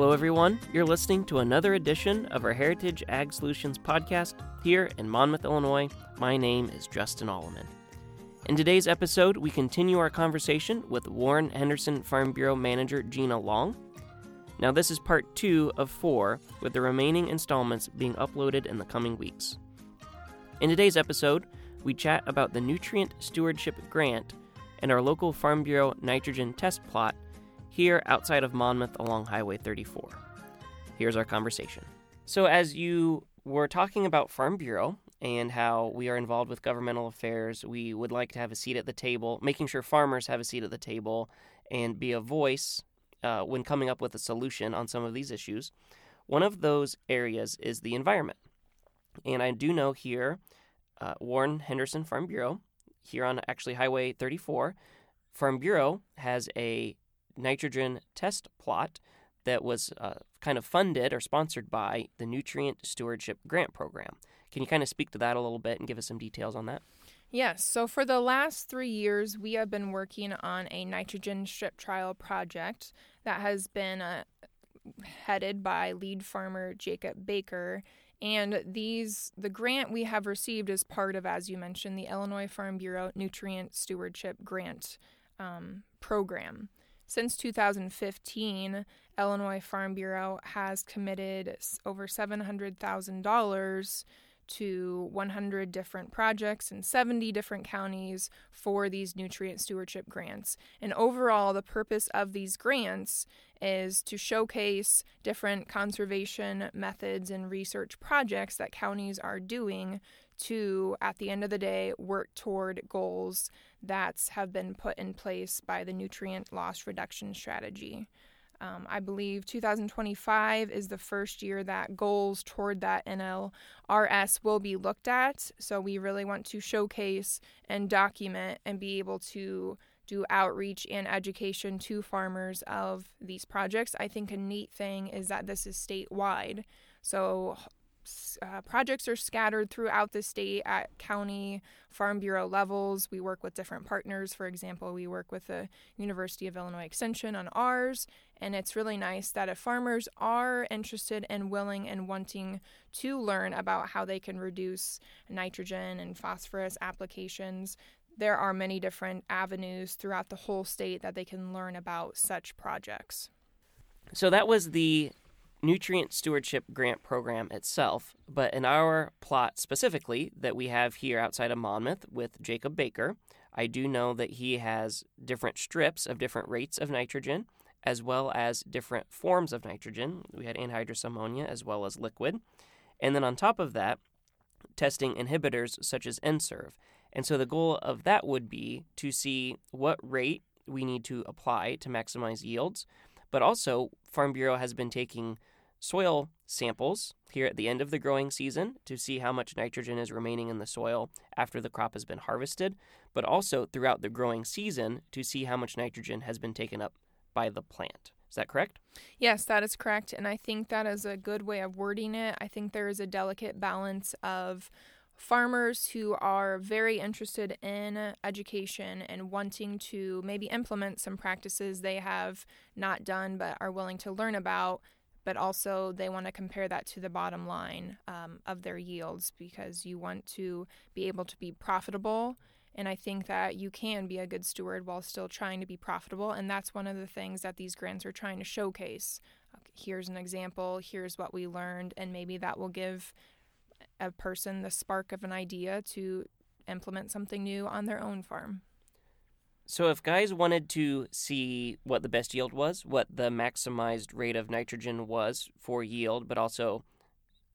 Hello, everyone. You're listening to another edition of our Heritage Ag Solutions podcast here in Monmouth, Illinois. My name is Justin Alleman. In today's episode, we continue our conversation with Warren Henderson Farm Bureau Manager Gina Long. Now, this is part two of four, with the remaining installments being uploaded in the coming weeks. In today's episode, we chat about the Nutrient Stewardship Grant and our local Farm Bureau nitrogen test plot here outside of Monmouth along Highway 34. Here's our conversation. So, as you were talking about Farm Bureau and how we are involved with governmental affairs, we would like to have a seat at the table, making sure farmers have a seat at the table and be a voice uh, when coming up with a solution on some of these issues. One of those areas is the environment. And I do know here, uh, Warren Henderson Farm Bureau, here on actually Highway 34, Farm Bureau has a nitrogen test plot that was uh, kind of funded or sponsored by the Nutrient Stewardship Grant Program. Can you kind of speak to that a little bit and give us some details on that? Yes. So for the last three years, we have been working on a nitrogen strip trial project that has been uh, headed by lead farmer Jacob Baker. And these, the grant we have received is part of, as you mentioned, the Illinois Farm Bureau Nutrient Stewardship Grant um, program. Since 2015, Illinois Farm Bureau has committed over $700,000 to 100 different projects in 70 different counties for these nutrient stewardship grants. And overall, the purpose of these grants is to showcase different conservation methods and research projects that counties are doing to, at the end of the day, work toward goals that have been put in place by the nutrient loss reduction strategy. Um, I believe 2025 is the first year that goals toward that NLRS will be looked at. So we really want to showcase and document and be able to do outreach and education to farmers of these projects. I think a neat thing is that this is statewide. So uh, projects are scattered throughout the state at county farm bureau levels. We work with different partners. For example, we work with the University of Illinois Extension on ours, and it's really nice that if farmers are interested and willing and wanting to learn about how they can reduce nitrogen and phosphorus applications, there are many different avenues throughout the whole state that they can learn about such projects. So that was the nutrient stewardship grant program itself, but in our plot specifically that we have here outside of Monmouth with Jacob Baker, I do know that he has different strips of different rates of nitrogen as well as different forms of nitrogen. We had anhydrous ammonia as well as liquid. And then on top of that, testing inhibitors such as N-Serve. And so the goal of that would be to see what rate we need to apply to maximize yields. But also, Farm Bureau has been taking soil samples here at the end of the growing season to see how much nitrogen is remaining in the soil after the crop has been harvested, but also throughout the growing season to see how much nitrogen has been taken up by the plant. Is that correct? Yes, that is correct. And I think that is a good way of wording it. I think there is a delicate balance of farmers who are very interested in education and wanting to maybe implement some practices they have not done but are willing to learn about but also they want to compare that to the bottom line um, of their yields because you want to be able to be profitable. And I think that you can be a good steward while still trying to be profitable. And that's one of the things that these grants are trying to showcase. Here's an example, here's what we learned, and maybe that will give a person the spark of an idea to implement something new on their own farm. So, if guys wanted to see what the best yield was, what the maximized rate of nitrogen was for yield, but also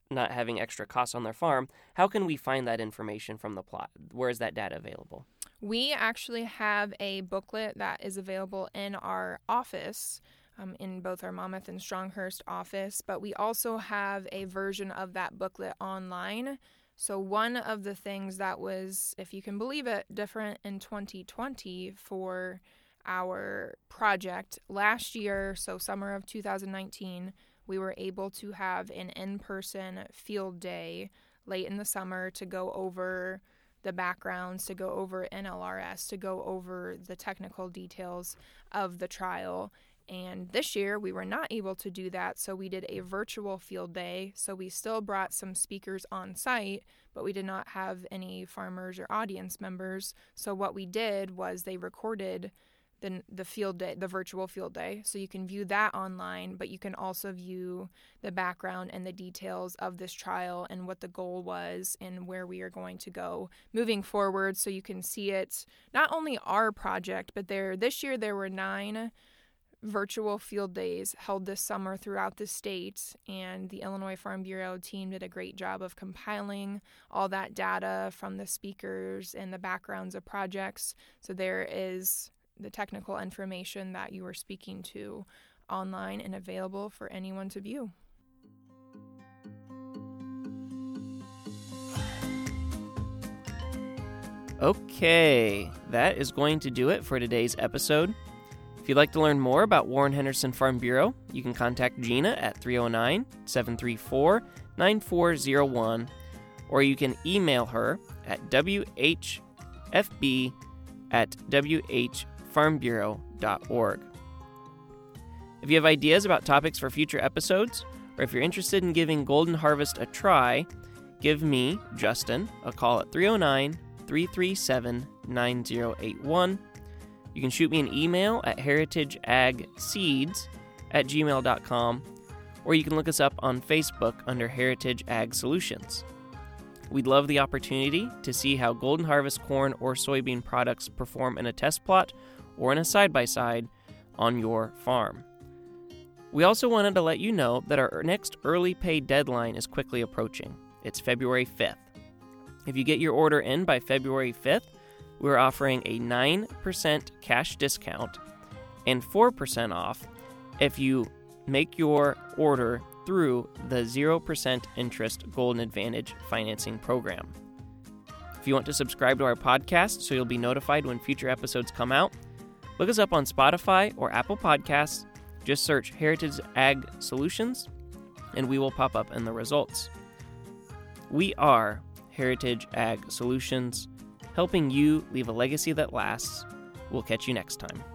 not having extra costs on their farm, how can we find that information from the plot? Where is that data available? We actually have a booklet that is available in our office. Um, in both our Monmouth and Stronghurst office, but we also have a version of that booklet online so, one of the things that was, if you can believe it, different in 2020 for our project last year, so summer of 2019, we were able to have an in person field day late in the summer to go over the backgrounds, to go over NLRS, to go over the technical details of the trial. And this year we were not able to do that, so we did a virtual field day. So we still brought some speakers on site, but we did not have any farmers or audience members. So what we did was they recorded the, the field day, the virtual field day. So you can view that online, but you can also view the background and the details of this trial and what the goal was and where we are going to go moving forward. So you can see it not only our project, but there this year there were nine virtual field days held this summer throughout the state, and the Illinois Farm Bureau team did a great job of compiling all that data from the speakers and the backgrounds of projects. So there is the technical information that you are speaking to online and available for anyone to view. Okay, that is going to do it for today's episode. If you'd like to learn more about Warren Henderson Farm Bureau, you can contact Gina at 309 734 9401, or you can email her at whfb at whfarmbureau.org. If you have ideas about topics for future episodes, or if you're interested in giving Golden Harvest a try, give me, Justin, a call at 309 337 9081 you can shoot me an email at heritageagseeds at gmail.com, or you can look us up on Facebook under Heritage Ag Solutions. We'd love the opportunity to see how Golden Harvest corn or soybean products perform in a test plot or in a side by side on your farm. We also wanted to let you know that our next early pay deadline is quickly approaching. It's February 5th. If you get your order in by February 5th, we're offering a 9% cash discount and 4% off if you make your order through the 0% interest Golden Advantage financing program. If you want to subscribe to our podcast so you'll be notified when future episodes come out, look us up on Spotify or Apple Podcasts. Just search Heritage Ag Solutions and we will pop up in the results. We are Heritage Ag Solutions helping you leave a legacy that lasts. We'll catch you next time.